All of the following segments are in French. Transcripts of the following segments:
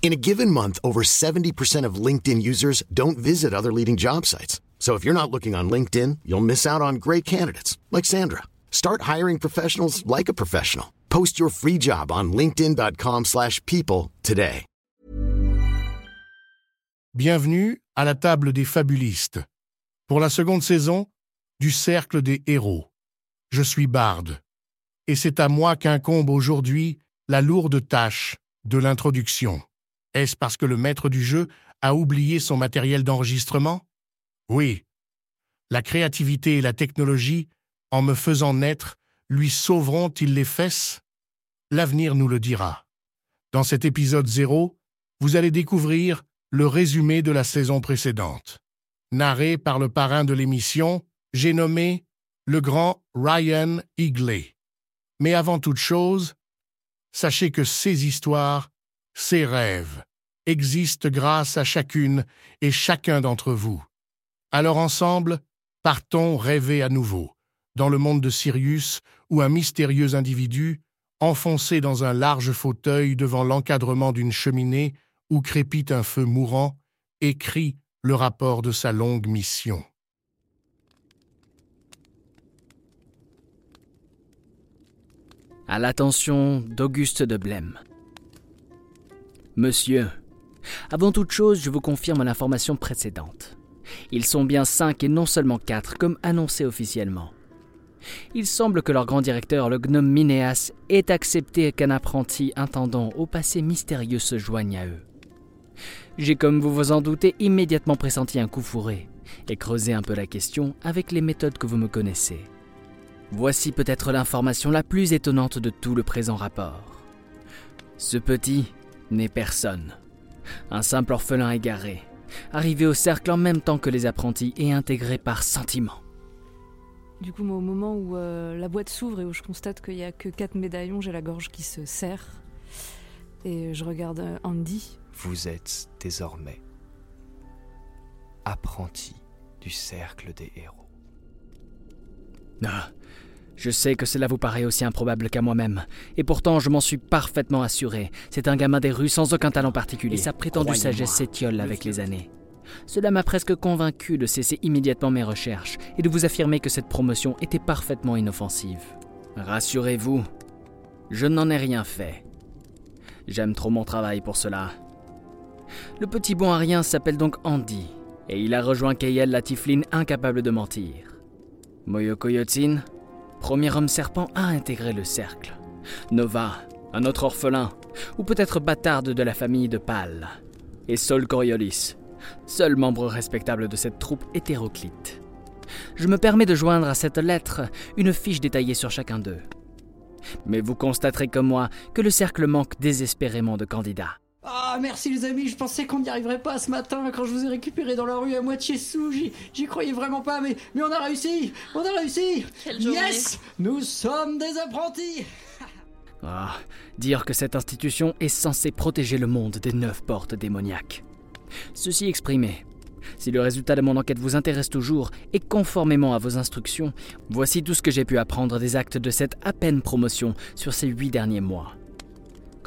In a given month, over 70% of LinkedIn users don't visit other leading job sites. So if you're not looking on LinkedIn, you'll miss out on great candidates like Sandra. Start hiring professionals like a professional. Post your free job on linkedin.com/people today. Bienvenue à la table des fabulistes. Pour la seconde saison du Cercle des héros. Je suis Barde. Et c'est à moi qu'incombe aujourd'hui la lourde tâche de l'introduction. Est-ce parce que le maître du jeu a oublié son matériel d'enregistrement? Oui. La créativité et la technologie, en me faisant naître, lui sauveront-ils les fesses? L'avenir nous le dira. Dans cet épisode zéro, vous allez découvrir le résumé de la saison précédente. Narré par le parrain de l'émission, j'ai nommé le grand Ryan Higley. Mais avant toute chose, sachez que ces histoires, ces rêves, existent grâce à chacune et chacun d'entre vous. Alors ensemble, partons rêver à nouveau, dans le monde de Sirius, où un mystérieux individu, enfoncé dans un large fauteuil devant l'encadrement d'une cheminée où crépite un feu mourant, écrit le rapport de sa longue mission. À l'attention d'Auguste de Blême. Monsieur, avant toute chose, je vous confirme l'information précédente. Ils sont bien cinq et non seulement quatre, comme annoncé officiellement. Il semble que leur grand directeur, le gnome Minéas, ait accepté qu'un apprenti intendant au passé mystérieux se joigne à eux. J'ai, comme vous vous en doutez, immédiatement pressenti un coup fourré et creusé un peu la question avec les méthodes que vous me connaissez. Voici peut-être l'information la plus étonnante de tout le présent rapport. Ce petit n'est personne. Un simple orphelin égaré, arrivé au cercle en même temps que les apprentis et intégré par sentiment. Du coup, moi, au moment où euh, la boîte s'ouvre et où je constate qu'il n'y a que quatre médaillons, j'ai la gorge qui se serre. Et je regarde euh, Andy. Vous êtes désormais apprenti du cercle des héros. Ah, je sais que cela vous paraît aussi improbable qu'à moi-même, et pourtant je m'en suis parfaitement assuré. C'est un gamin des rues sans aucun talent particulier, et sa prétendue sagesse s'étiole avec les années. Cela m'a presque convaincu de cesser immédiatement mes recherches et de vous affirmer que cette promotion était parfaitement inoffensive. Rassurez-vous, je n'en ai rien fait. J'aime trop mon travail pour cela. Le petit bon à rien s'appelle donc Andy, et il a rejoint Kayel la Tifline incapable de mentir. Moyoko Yotsin, premier homme serpent à intégrer le cercle. Nova, un autre orphelin, ou peut-être bâtarde de la famille de Pal. Et Sol Coriolis, seul membre respectable de cette troupe hétéroclite. Je me permets de joindre à cette lettre une fiche détaillée sur chacun d'eux. Mais vous constaterez comme moi que le cercle manque désespérément de candidats. Ah, merci les amis, je pensais qu'on n'y arriverait pas ce matin quand je vous ai récupéré dans la rue à moitié sous. J'y, j'y croyais vraiment pas, mais, mais on a réussi On a réussi Yes Nous sommes des apprentis Ah, dire que cette institution est censée protéger le monde des neuf portes démoniaques. Ceci exprimé, si le résultat de mon enquête vous intéresse toujours et conformément à vos instructions, voici tout ce que j'ai pu apprendre des actes de cette à peine promotion sur ces huit derniers mois.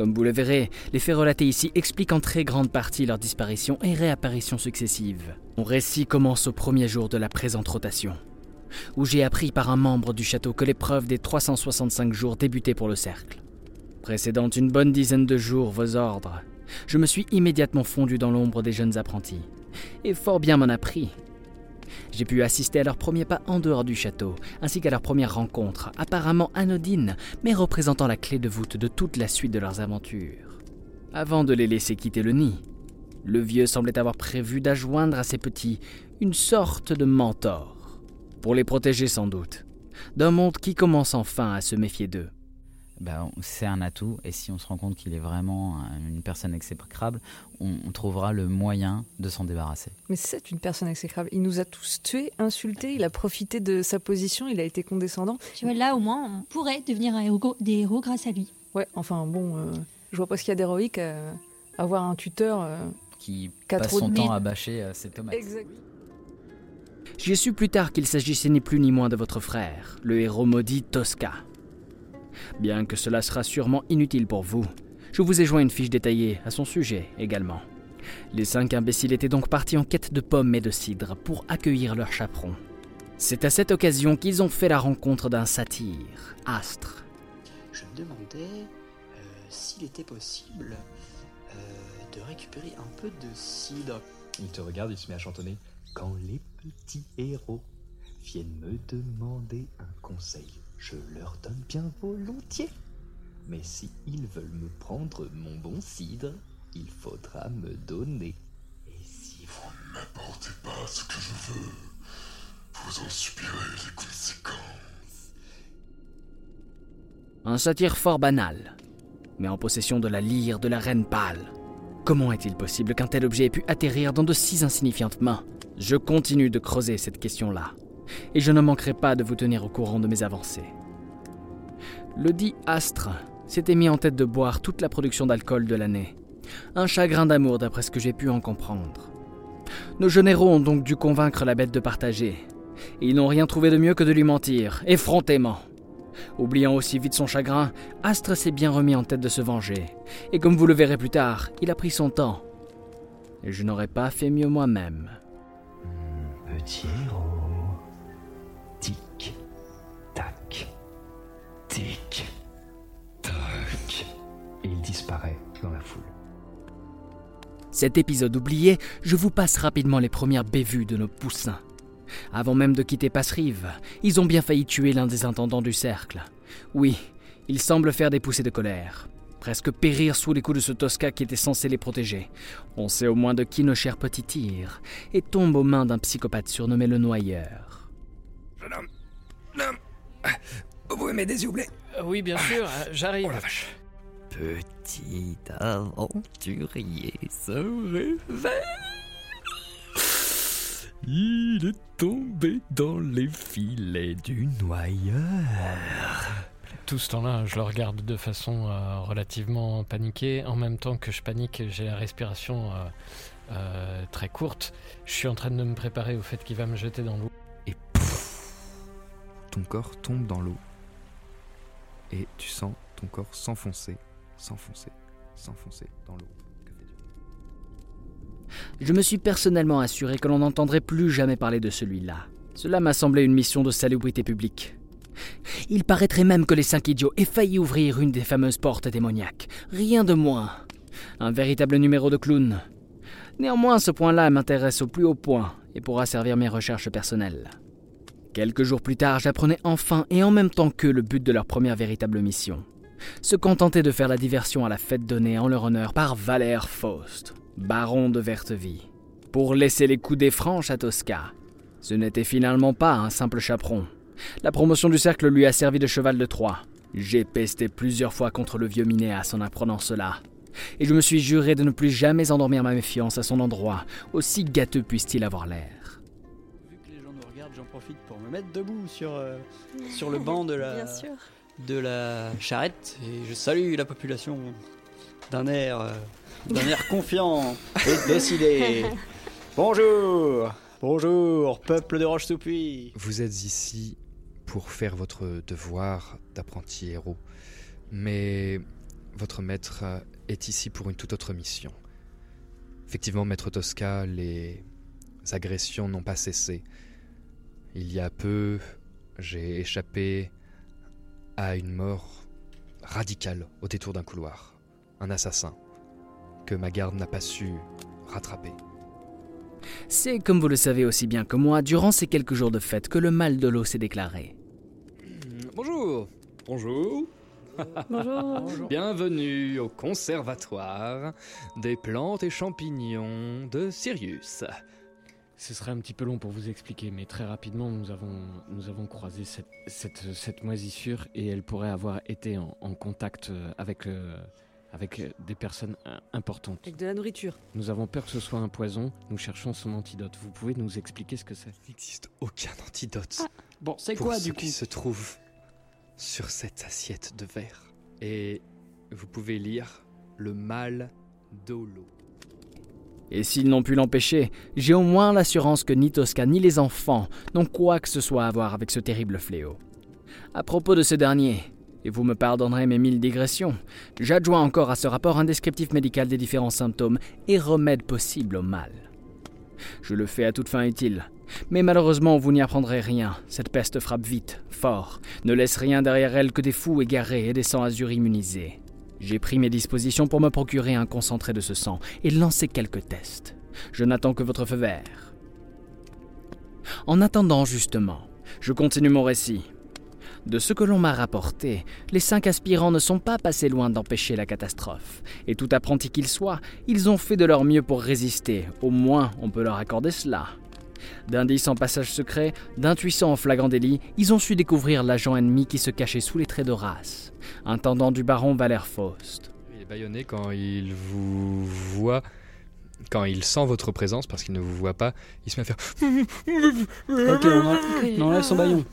Comme vous le verrez, les faits relatés ici expliquent en très grande partie leur disparition et réapparition successives. Mon récit commence au premier jour de la présente rotation, où j'ai appris par un membre du château que l'épreuve des 365 jours débutait pour le cercle. Précédant une bonne dizaine de jours vos ordres, je me suis immédiatement fondu dans l'ombre des jeunes apprentis, et fort bien m'en a pris. J'ai pu assister à leur premier pas en dehors du château, ainsi qu'à leur première rencontre, apparemment anodine, mais représentant la clé de voûte de toute la suite de leurs aventures. Avant de les laisser quitter le nid, le vieux semblait avoir prévu d'adjoindre à ses petits une sorte de mentor, pour les protéger sans doute, d'un monde qui commence enfin à se méfier d'eux. Ben, c'est un atout, et si on se rend compte qu'il est vraiment une personne exécrable, on, on trouvera le moyen de s'en débarrasser. Mais c'est une personne exécrable. Il nous a tous tués, insultés, il a profité de sa position, il a été condescendant. Tu vois, là au moins, on pourrait devenir un héros, des héros grâce à lui. Ouais, enfin bon, euh, je vois pas ce qu'il y a d'héroïque à avoir un tuteur euh, Qui passe son temps à bâcher euh, ses tomates. Exact. J'ai su plus tard qu'il s'agissait ni plus ni moins de votre frère, le héros maudit Tosca. Bien que cela sera sûrement inutile pour vous, je vous ai joint une fiche détaillée à son sujet également. Les cinq imbéciles étaient donc partis en quête de pommes et de cidre pour accueillir leur chaperon. C'est à cette occasion qu'ils ont fait la rencontre d'un satyre, Astre. Je me demandais euh, s'il était possible euh, de récupérer un peu de cidre. Il te regarde, il se met à chantonner. Quand les petits héros viennent me demander un conseil, je leur donne bien volontiers. Mais si ils veulent me prendre mon bon cidre, il faudra me donner. Et si vous ne m'apportez pas ce que je veux, vous en subirez les conséquences. Un satyre fort banal, mais en possession de la lyre de la reine pâle. Comment est-il possible qu'un tel objet ait pu atterrir dans de si insignifiantes mains? Je continue de creuser cette question-là, et je ne manquerai pas de vous tenir au courant de mes avancées. Le dit Astre s'était mis en tête de boire toute la production d'alcool de l'année. Un chagrin d'amour d'après ce que j'ai pu en comprendre. Nos héros ont donc dû convaincre la bête de partager. Ils n'ont rien trouvé de mieux que de lui mentir, effrontément. Oubliant aussi vite son chagrin, Astre s'est bien remis en tête de se venger. Et comme vous le verrez plus tard, il a pris son temps. Je n'aurais pas fait mieux moi-même. Petit tic, tac. Et il disparaît dans la foule. Cet épisode oublié, je vous passe rapidement les premières bévues de nos poussins. Avant même de quitter Passerive, ils ont bien failli tuer l'un des intendants du cercle. Oui, ils semblent faire des poussées de colère. Presque périr sous les coups de ce Tosca qui était censé les protéger. On sait au moins de qui nos chers petits tirent, et tombent aux mains d'un psychopathe surnommé le Noyeur. Jeune homme, homme, vous pouvez m'aider s'il vous plaît Oui, bien sûr, j'arrive. Oh la vache. Petit aventurier se réveille. Il est tombé dans les filets du noyeur. Tout ce temps-là, je le regarde de façon euh, relativement paniquée. En même temps que je panique, j'ai la respiration euh, euh, très courte. Je suis en train de me préparer au fait qu'il va me jeter dans l'eau. Et pouf, ton corps tombe dans l'eau. Et tu sens ton corps s'enfoncer, s'enfoncer, s'enfoncer dans l'eau. Je me suis personnellement assuré que l'on n'entendrait plus jamais parler de celui-là. Cela m'a semblé une mission de salubrité publique. Il paraîtrait même que les cinq idiots aient failli ouvrir une des fameuses portes démoniaques. Rien de moins. Un véritable numéro de clown. Néanmoins, ce point-là m'intéresse au plus haut point et pourra servir mes recherches personnelles. Quelques jours plus tard, j'apprenais enfin et en même temps que le but de leur première véritable mission. Se contenter de faire la diversion à la fête donnée en leur honneur par Valère Faust, baron de Vertevie, pour laisser les coudées franches à Tosca. Ce n'était finalement pas un simple chaperon. La promotion du cercle lui a servi de cheval de Troie. J'ai pesté plusieurs fois contre le vieux Minéas en apprenant cela. Et je me suis juré de ne plus jamais endormir ma méfiance à son endroit, aussi gâteux puisse-t-il avoir l'air. Me mettre debout sur, euh, sur le banc de la, de la charrette et je salue la population d'un air, euh, d'un air confiant et décidé. Bonjour, bonjour, peuple de Roche-Soupuy. Vous êtes ici pour faire votre devoir d'apprenti héros. Mais votre maître est ici pour une toute autre mission. Effectivement, maître Tosca, les agressions n'ont pas cessé. Il y a peu, j'ai échappé à une mort radicale au détour d'un couloir. Un assassin que ma garde n'a pas su rattraper. C'est, comme vous le savez aussi bien que moi, durant ces quelques jours de fête que le mal de l'eau s'est déclaré. Bonjour. Bonjour. Bonjour. Bienvenue au conservatoire des plantes et champignons de Sirius. Ce serait un petit peu long pour vous expliquer, mais très rapidement, nous avons, nous avons croisé cette, cette, cette moisissure et elle pourrait avoir été en, en contact euh, avec, euh, avec euh, des personnes importantes. Avec de la nourriture. Nous avons peur que ce soit un poison, nous cherchons son antidote. Vous pouvez nous expliquer ce que c'est? Il n'existe aucun antidote. Ah, Bon, c'est quoi ce du coup? qui se trouve sur cette assiette de verre. Et vous pouvez lire le mal d'Olo. Et s'ils n'ont pu l'empêcher, j'ai au moins l'assurance que ni Tosca ni les enfants n'ont quoi que ce soit à voir avec ce terrible fléau. À propos de ce dernier, et vous me pardonnerez mes mille digressions, j'adjoins encore à ce rapport un descriptif médical des différents symptômes et remèdes possibles au mal. Je le fais à toute fin utile. Mais malheureusement, vous n'y apprendrez rien. Cette peste frappe vite, fort, ne laisse rien derrière elle que des fous égarés et des sangs azur immunisés. J'ai pris mes dispositions pour me procurer un concentré de ce sang et lancer quelques tests. Je n'attends que votre feu vert. En attendant, justement, je continue mon récit. De ce que l'on m'a rapporté, les cinq aspirants ne sont pas passés loin d'empêcher la catastrophe. Et tout apprenti qu'ils soient, ils ont fait de leur mieux pour résister. Au moins, on peut leur accorder cela. D'indices en passage secret, d'intuitions en flagrant délit, ils ont su découvrir l'agent ennemi qui se cachait sous les traits d'Horace, intendant du baron Valère Faust. Il est bâillonné quand il vous voit. Quand il sent votre présence, parce qu'il ne vous voit pas, il se met à faire. Ok, on, enlève son baillon.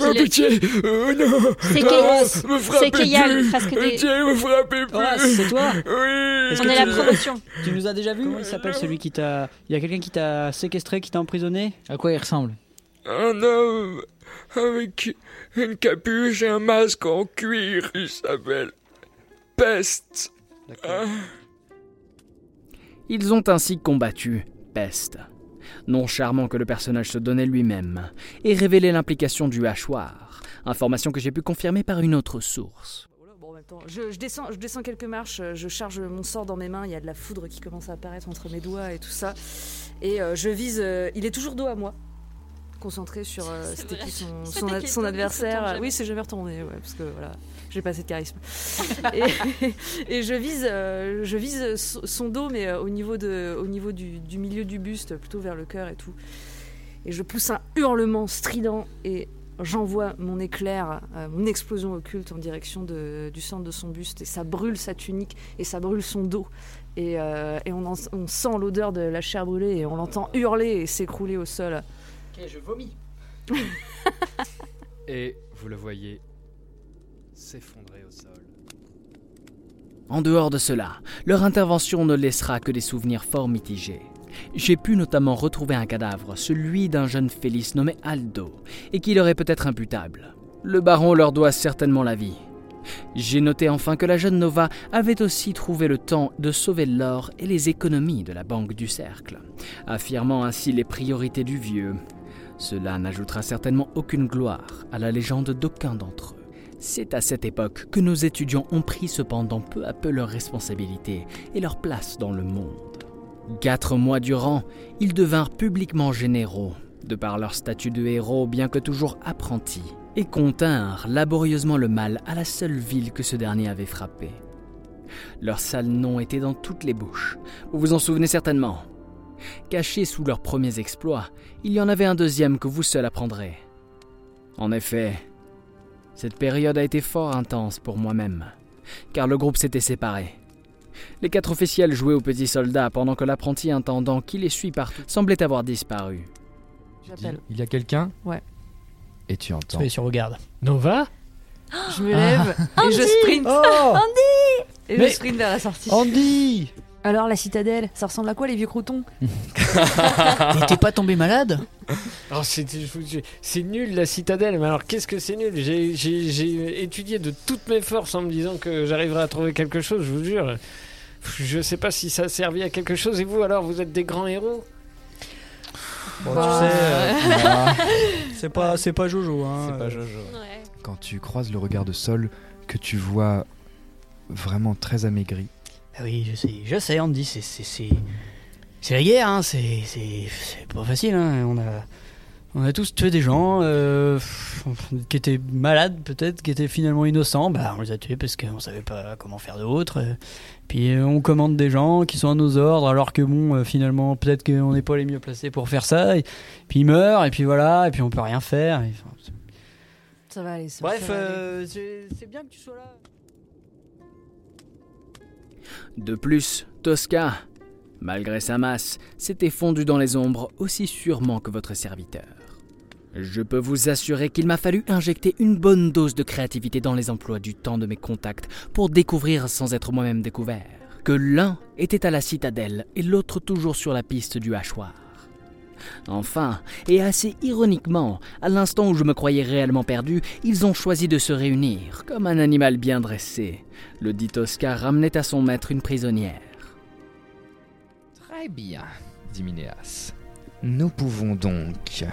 Oh pitié Oh non C'est Kay- me frappez plus parce que des- Pitié, me frappez plus Horace, c'est toi Oui Est-ce On que est tu la nous- promotion. Tu nous as déjà vu Comment il s'appelle celui qui t'a. Il y a quelqu'un qui t'a séquestré, qui t'a emprisonné À quoi il ressemble Un homme avec une capuche et un masque en cuir, il s'appelle Peste. Ah. Ils ont ainsi combattu Peste. Non charmant que le personnage se donnait lui-même, et révélé l'implication du hachoir, information que j'ai pu confirmer par une autre source. Je descends, je descends quelques marches, euh, je charge mon sort dans mes mains, il y a de la foudre qui commence à apparaître entre mes doigts et tout ça. Et euh, je vise. euh, il est toujours dos à moi, concentré sur. euh, C'était qui son, ad- adversaire. Oui, c'est jamais retourné, ouais, parce que voilà, j'ai pas assez de charisme. et, et je vise, euh, je vise son dos, mais euh, au niveau, de, au niveau du, du milieu du buste, plutôt vers le cœur et tout. Et je pousse un hurlement strident et j'envoie mon éclair, euh, mon explosion occulte en direction de- du centre de son buste. Et ça brûle sa tunique et ça brûle son dos. Et, et on, en- on sent l'odeur de la chair brûlée et on l'entend hurler et s'écrouler au sol. Ok, je vomis. Et vous le voyez s'effondrer au sol. En dehors de cela, leur intervention ne laissera que des souvenirs fort mitigés. J'ai pu notamment retrouver un cadavre, celui d'un jeune Félix nommé Aldo, et qui leur est peut-être imputable. Le baron leur doit certainement la vie. J'ai noté enfin que la jeune Nova avait aussi trouvé le temps de sauver l'or et les économies de la Banque du Cercle, affirmant ainsi les priorités du vieux. Cela n'ajoutera certainement aucune gloire à la légende d'aucun d'entre eux. C'est à cette époque que nos étudiants ont pris cependant peu à peu leurs responsabilités et leur place dans le monde. Quatre mois durant, ils devinrent publiquement généraux, de par leur statut de héros bien que toujours apprentis, et continrent laborieusement le mal à la seule ville que ce dernier avait frappé. Leur sale nom était dans toutes les bouches, vous vous en souvenez certainement. Caché sous leurs premiers exploits, il y en avait un deuxième que vous seul apprendrez. En effet, cette période a été fort intense pour moi-même, car le groupe s'était séparé. Les quatre officiels jouaient aux petits soldats pendant que l'apprenti intendant qui les suit partout semblait avoir disparu. J'appelle. Il y a quelqu'un? Ouais. Et tu entends. Soyez sur vos gardes. Nova? Je me lève et je Andy sprint. Oh Et Mais- je sprint vers la sortie. Andy Alors la citadelle, ça ressemble à quoi les vieux croutons T'es pas tombé malade Alors, c'est nul la citadelle, mais alors qu'est-ce que c'est nul? J'ai- étudié de toutes mes forces en me disant que j'arriverais à trouver quelque chose, je vous jure. Je sais pas si ça a servi à quelque chose, et vous alors, vous êtes des grands héros? Bon, Bah, tu sais, euh, voilà. c'est pas, c'est pas Jojo. Hein, C'est pas. Jojo. Quand tu croises le regard de Sol, que tu vois vraiment très amaigri, Oui, je sais, je sais, Andy, c'est, c'est, la guerre, hein, c'est, pas facile, hein. On a, on a tous tué des gens euh, qui étaient malades, peut-être, qui étaient finalement innocents. Bah, on les a tués parce qu'on savait pas comment faire d'autre. euh. Puis euh, on commande des gens qui sont à nos ordres, alors que bon, euh, finalement, peut-être qu'on n'est pas les mieux placés pour faire ça. Et, puis ils meurent, et puis voilà, et puis on peut rien faire. et, enfin, Ça va aller. ça- Bref, euh, c'est bien que tu sois là. De plus, Tosca, malgré sa masse, s'était fondu dans les ombres aussi sûrement que votre serviteur. Je peux vous assurer qu'il m'a fallu injecter une bonne dose de créativité dans les emplois du temps de mes contacts pour découvrir sans être moi-même découvert que l'un était à la citadelle et l'autre toujours sur la piste du hachoir. Enfin, et assez ironiquement, à l'instant où je me croyais réellement perdu, ils ont choisi de se réunir, comme un animal bien dressé. Le dit Oscar ramenait à son maître une prisonnière. Très bien, dit Minéas. Nous pouvons donc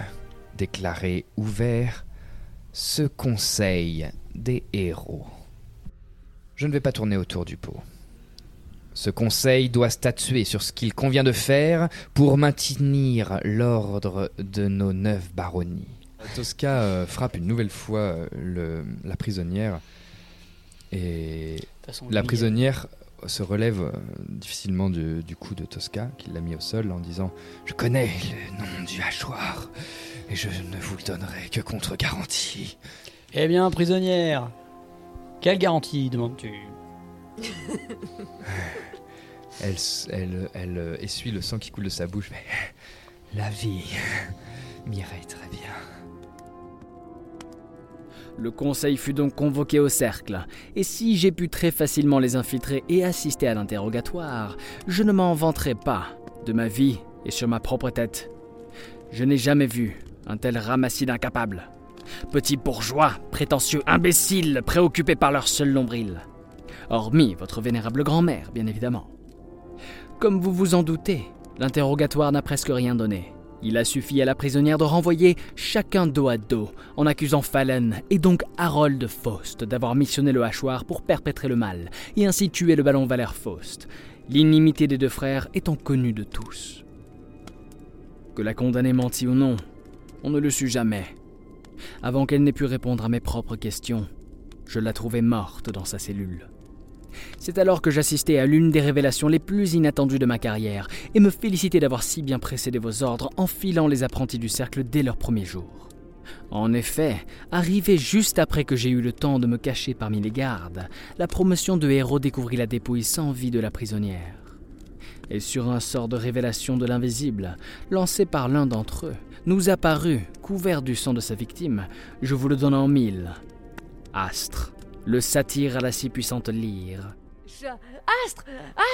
déclarer ouvert ce conseil des héros. Je ne vais pas tourner autour du pot. Ce conseil doit statuer sur ce qu'il convient de faire pour maintenir l'ordre de nos neuf baronnies. Tosca euh, frappe une nouvelle fois euh, le- la prisonnière et façon, la prisonnière se relève euh, difficilement du, du coup de Tosca qui l'a mis au sol en disant Je connais le nom du hachoir et je ne vous le donnerai que contre garantie. Eh bien, prisonnière, quelle garantie demandes-tu? Elle, euh, essuie le sang qui coule de sa bouche. Mais la vie m'irait très bien. Le conseil fut donc convoqué au cercle, et si j'ai pu très facilement les infiltrer et assister à l'interrogatoire, je ne m'en vanterai pas de ma vie et sur ma propre tête. Je n'ai jamais vu un tel ramassis d'incapables. Petits bourgeois, prétentieux, imbéciles, préoccupés par leur seul nombril. Hormis votre vénérable grand-mère, bien évidemment. Comme vous vous en doutez, l'interrogatoire n'a presque rien donné. Il a suffi à la prisonnière de renvoyer chacun dos à dos, en accusant Fallen et donc Harold Faust d'avoir missionné le hachoir pour perpétrer le mal, et ainsi tuer le ballon Valère Faust, l'inimité des deux frères étant connue de tous. Que la condamnée mentit ou non, on ne le sut jamais. Avant qu'elle n'ait pu répondre à mes propres questions, je la trouvais morte dans sa cellule. C'est alors que j'assistais à l'une des révélations les plus inattendues de ma carrière et me félicitais d'avoir si bien précédé vos ordres en filant les apprentis du cercle dès leur premier jour. En effet, arrivé juste après que j'ai eu le temps de me cacher parmi les gardes, la promotion de héros découvrit la dépouille sans vie de la prisonnière. Et sur un sort de révélation de l'invisible, lancé par l'un d'entre eux, nous apparut, couvert du sang de sa victime, je vous le donne en mille. Astre, le satyre à la si puissante lyre. Je- Astre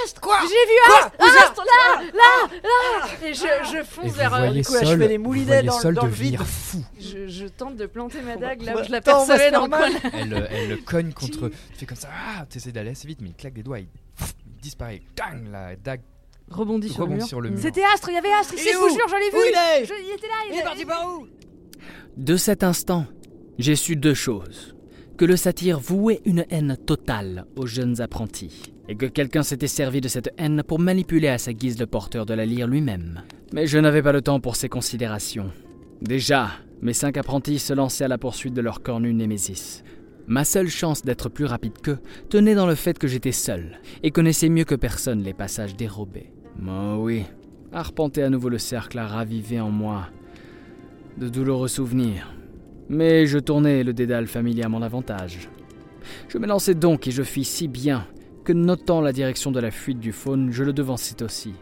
Astre Quoi J'ai vu Quoi Astre Astre là Là Là Et je, je fonce Et vous vers. euh, voyez du coup, là, je Sol- fais des vous moulinets voyez dans, Sol dans le devenir vide. fou. Je, je tente de planter ma dague là bah, où je la attends, bah, percevais c'est dans le coin. normal. Elle, euh, elle le cogne contre. Tu fais comme ça, ah, t'essaies d'aller assez vite, mais il claque des doigts, il, il disparaît. Tang, la dague Rebondit sur le rebondit mur. sur le mur. C'était Astre, il y avait Astre ici, Il est je vous où jure, je l'ai vu Où il est Je- Il était là, Il est parti par où De cet instant, j'ai su deux choses. Que le satyre vouait une haine totale aux jeunes apprentis, et que quelqu'un s'était servi de cette haine pour manipuler à sa guise le porteur de la lyre lui-même. Mais je n'avais pas le temps pour ces considérations. Déjà, mes cinq apprentis se lançaient à la poursuite de leur cornu Némésis. Ma seule chance d'être plus rapide qu'eux tenait dans le fait que j'étais seul, et connaissais mieux que personne les passages dérobés. Oh oui, arpenter à nouveau le cercle a ravivé en moi de douloureux souvenirs. Mais je tournais le dédale familier à mon avantage. Je m'élançai donc et je fis si bien que, notant la direction de la fuite du faune, je le devançai aussi.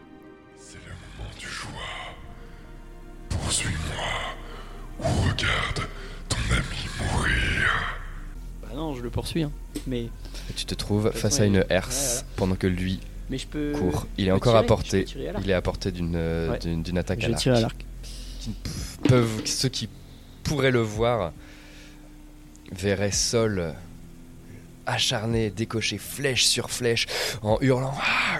Poursuis-moi ou regarde ton ami mourir. Bah non, je le poursuis. Hein. Mais Et tu te trouves face à une Ouais, herse pendant que lui Mais je peux. court. Il je est peux encore à portée. à. Il est à portée d'une euh, Ouais. attaque Je à l'arc. peuvent, ceux qui pourraient le voir verraient Sol euh, acharné, décocher flèche sur flèche en hurlant. Ah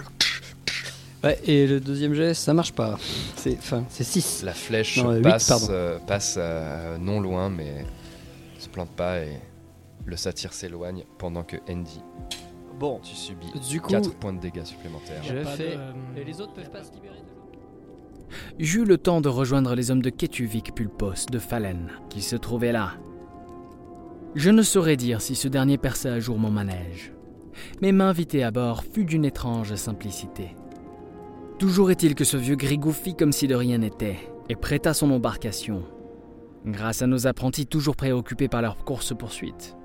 Ouais, et le deuxième jet, ça marche pas. C'est enfin, c'est 6. La flèche Non, euh, passe, euh, passe euh, non loin, mais se plante pas et le satyre s'éloigne pendant que Andy, Bon, tu subis du coup, 4 points de dégâts supplémentaires. Je pas fais. de- Et les autres peuvent pas se libérer de J'eus le temps de rejoindre les hommes de Ketuvik Pulpos de Falen, qui se trouvaient là. Je ne saurais dire si ce dernier perçait à jour mon manège, mais m'inviter à bord fut d'une étrange simplicité. Toujours est-il que ce vieux Grigou fit comme si de rien n'était, et prêta son embarcation, grâce à nos apprentis toujours préoccupés par leur course-poursuite.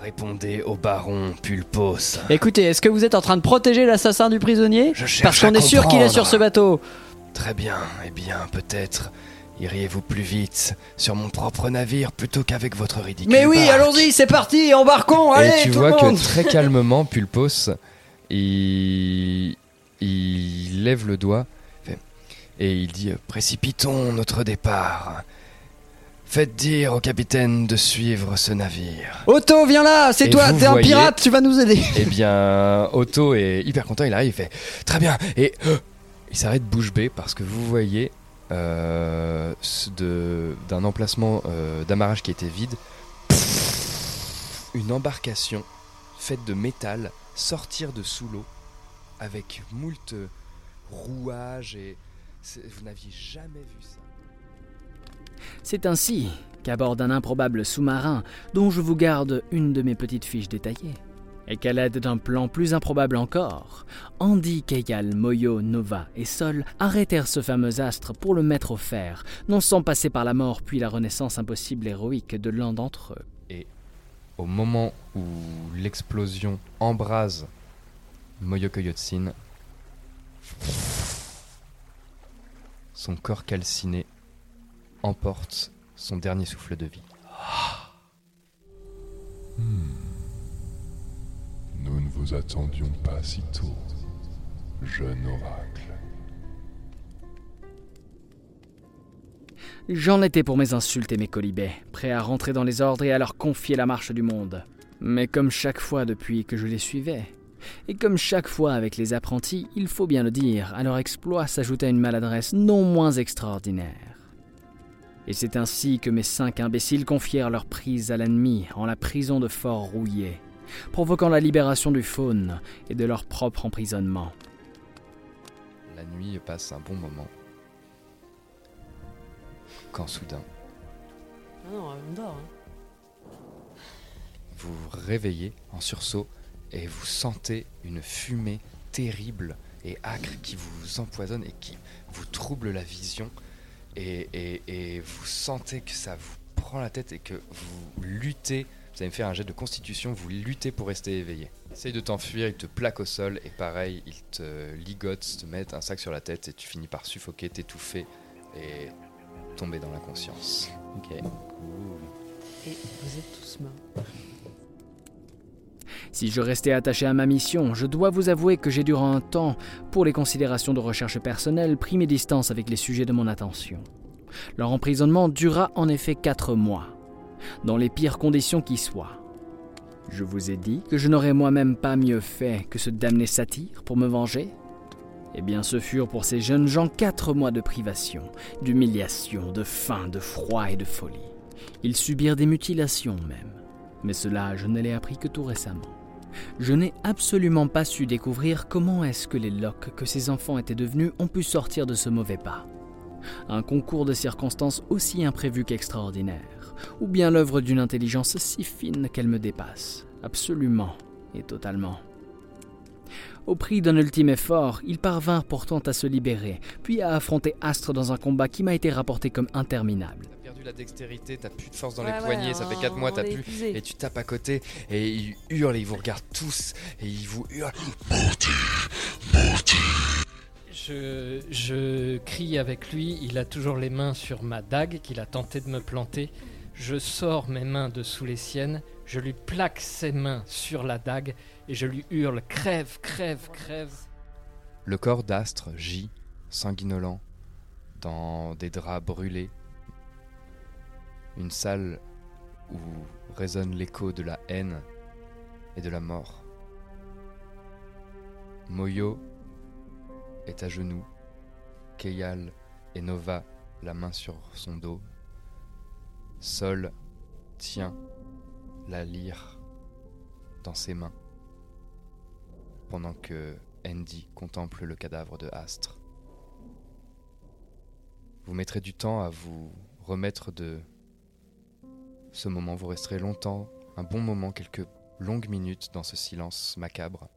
Répondez au baron Pulpos. Écoutez, est-ce que vous êtes en train de protéger l'assassin du prisonnier? Je cherche Parce qu'on est sûr qu'il est sur ce bateau. Très bien, eh bien, peut-être iriez-vous plus vite sur mon propre navire plutôt qu'avec votre ridicule. Mais oui, barque. allons-y, c'est parti, embarquons, allez, Et tu tout vois le monde. que très calmement, Pulpos, il, il lève le doigt et il dit Précipitons notre départ. Faites dire au capitaine de suivre ce navire. Otto, viens là, c'est Et toi, vous t'es un pirate, tu vas nous aider. Eh bien, Otto est hyper content, il arrive, il fait Très bien Et euh, il s'arrête bouche bée parce que vous voyez euh, d'un emplacement euh, d'amarrage qui était vide, une embarcation faite de métal sortir de sous l'eau avec moult rouages et vous n'aviez jamais vu ça. C'est ainsi qu'à bord d'un improbable sous-marin, dont je vous garde une de mes petites fiches détaillées, et qu'à l'aide d'un plan plus improbable encore, Andy, Keyal, Moyo, Nova et Sol arrêtèrent ce fameux astre pour le mettre au fer, non sans passer par la mort puis la renaissance impossible héroïque de l'un d'entre eux. Et au moment où l'explosion embrase Moyoko Yotsin, son corps calciné emporte son dernier souffle de vie. Nous ne vous attendions pas si tôt, jeune oracle. J'en étais pour mes insultes et mes colibets, prêt à rentrer dans les ordres et à leur confier la marche du monde. Mais comme chaque fois depuis que je les suivais, et comme chaque fois avec les apprentis, il faut bien le dire, à leur exploit s'ajouta une maladresse non moins extraordinaire. Et c'est ainsi que mes cinq imbéciles confièrent leur prise à l'ennemi en la prison de Fort Rouillé, provoquant la libération du faune et de leur propre emprisonnement. La nuit passe un bon moment. Quand soudain, Ah non, on dort. hein. vous vous réveillez en sursaut et vous sentez une fumée terrible et acre qui vous empoisonne et qui vous trouble la vision et, et- et vous sentez que ça vous prend la tête et que vous luttez, vous allez me faire un jet de constitution, vous luttez pour rester éveillé. Essaye de t'enfuir, il te plaque au sol et pareil, il te ligote, te met un sac sur la tête et tu finis par suffoquer, t'étouffer et tomber dans l'inconscience. Ok. Et vous êtes tous morts. Si je restais attaché à ma mission, je dois vous avouer que j'ai durant un temps, pour les considérations de recherche personnelle, pris mes distances avec les sujets de mon attention. Leur emprisonnement dura en effet quatre mois, dans les pires conditions qui soient. Je vous ai dit que je n'aurais moi-même pas mieux fait que ce damné satyre pour me venger Eh bien, ce furent pour ces jeunes gens quatre mois de privation, d'humiliation, de faim, de froid et de folie. Ils subirent des mutilations même. Mais cela, je ne l'ai appris que tout récemment. Je n'ai absolument pas su découvrir comment est-ce que les loques que ces enfants étaient devenus ont pu sortir de ce mauvais pas. Un concours de circonstances aussi imprévu qu'extraordinaire, ou bien l'œuvre d'une intelligence si fine qu'elle me dépasse, absolument et totalement. Au prix d'un ultime effort, ils parvinrent pourtant à se libérer, puis à affronter Astre dans un combat qui m'a été rapporté comme interminable. T'as perdu la dextérité, t'as plus de force dans Ouais, les ouais, poignets, ça fait on- 4 mois, t'as plus. épuisé. Et tu tapes à côté et ils hurlent et ils vous regardent tous et ils vous hurlent. Je, je crie avec lui, il a toujours les mains sur ma dague qu'il a tenté de me planter. Je sors mes mains de sous les siennes, je lui plaque ses mains sur la dague et je lui hurle crève, crève, crève. Le corps d'Astre gît, sanguinolent, dans des draps brûlés. Une salle où résonne l'écho de la haine et de la mort. Moyo est à genoux, Keyal et Nova la main sur son dos. Sol tient la lyre dans ses mains, pendant que Andy contemple le cadavre de Astre. Vous mettrez du temps à vous remettre de ce moment, vous resterez longtemps, un bon moment, quelques longues minutes dans ce silence macabre.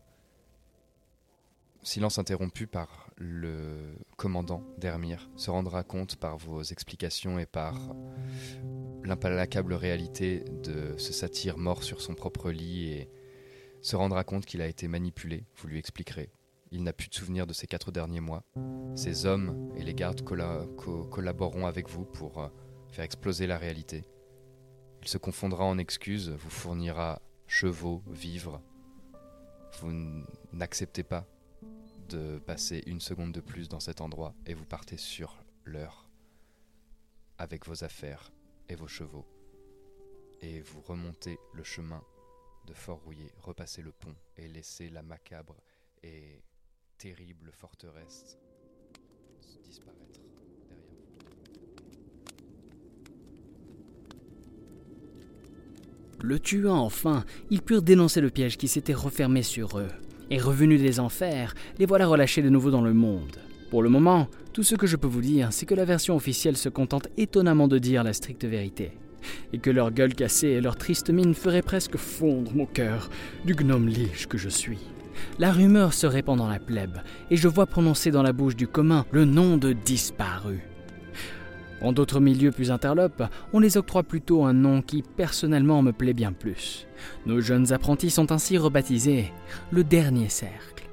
Silence interrompu par le commandant d'Hermir se rendra compte par vos explications et par l'impalacable réalité de ce satyre mort sur son propre lit et se rendra compte qu'il a été manipulé, vous lui expliquerez. Il n'a plus de souvenir de ces quatre derniers mois. Ces hommes et les gardes collaboreront avec vous pour euh, faire exploser la réalité. Il se confondra en excuses, vous fournira chevaux, vivres. Vous n'acceptez pas passer une seconde de plus dans cet endroit et vous partez sur l'heure avec vos affaires et vos chevaux. Et vous remontez le chemin de Fort-Rouillé, repassez le pont et laissez la macabre et terrible forteresse disparaître. Le tuant enfin, ils purent dénoncer le piège qui s'était refermé sur eux. Et revenus des enfers, les voilà relâchés de nouveau dans le monde. Pour le moment, tout ce que je peux vous dire, c'est que la version officielle se contente étonnamment de dire la stricte vérité. Et que leur gueule cassée et leur triste mine feraient presque fondre mon cœur du gnome lige que je suis. La rumeur se répand dans la plèbe, et je vois prononcer dans la bouche du commun le nom de disparu. En d'autres milieux plus interlopes, on les octroie plutôt un nom qui personnellement me plaît bien plus. Nos jeunes apprentis sont ainsi rebaptisés le dernier cercle.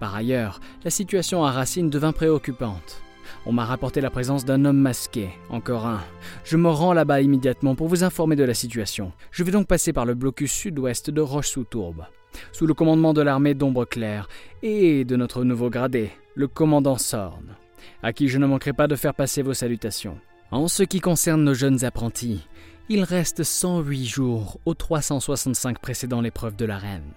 Par ailleurs, la situation à Racine devint préoccupante. On m'a rapporté la présence d'un homme masqué, encore un. Je me rends là-bas immédiatement pour vous informer de la situation. Je vais donc passer par le blocus sud-ouest de Roche-sous-Tourbe, sous le commandement de l'armée d'Ombre Claire et de notre nouveau gradé, le commandant Sorn à qui je ne manquerai pas de faire passer vos salutations. En ce qui concerne nos jeunes apprentis, il reste 108 jours aux 365 précédant l'épreuve de la reine.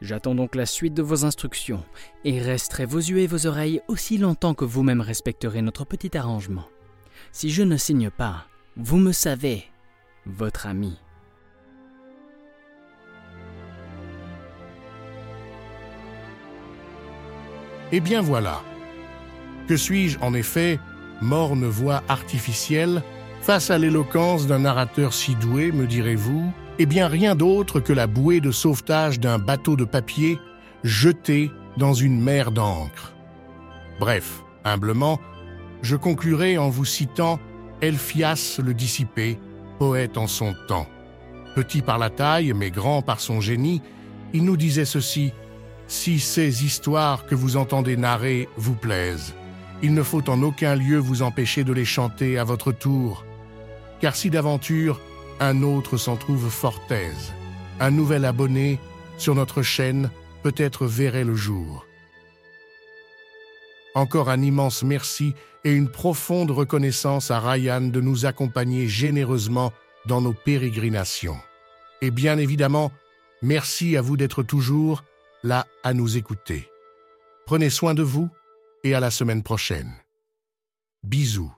J'attends donc la suite de vos instructions et resterai vos yeux et vos oreilles aussi longtemps que vous-même respecterez notre petit arrangement. Si je ne signe pas, vous me savez, votre ami. Eh bien voilà. Que suis-je en effet, morne voix artificielle, face à l'éloquence d'un narrateur si doué, me direz-vous Eh bien rien d'autre que la bouée de sauvetage d'un bateau de papier jeté dans une mer d'encre. Bref, humblement, je conclurai en vous citant Elphias le dissipé, poète en son temps. Petit par la taille, mais grand par son génie, il nous disait ceci Si ces histoires que vous entendez narrer vous plaisent, il ne faut en aucun lieu vous empêcher de les chanter à votre tour, car si d'aventure un autre s'en trouve fort aise, un nouvel abonné sur notre chaîne peut-être verrait le jour. Encore un immense merci et une profonde reconnaissance à Ryan de nous accompagner généreusement dans nos pérégrinations. Et bien évidemment, merci à vous d'être toujours là à nous écouter. Prenez soin de vous et à la semaine prochaine. Bisous.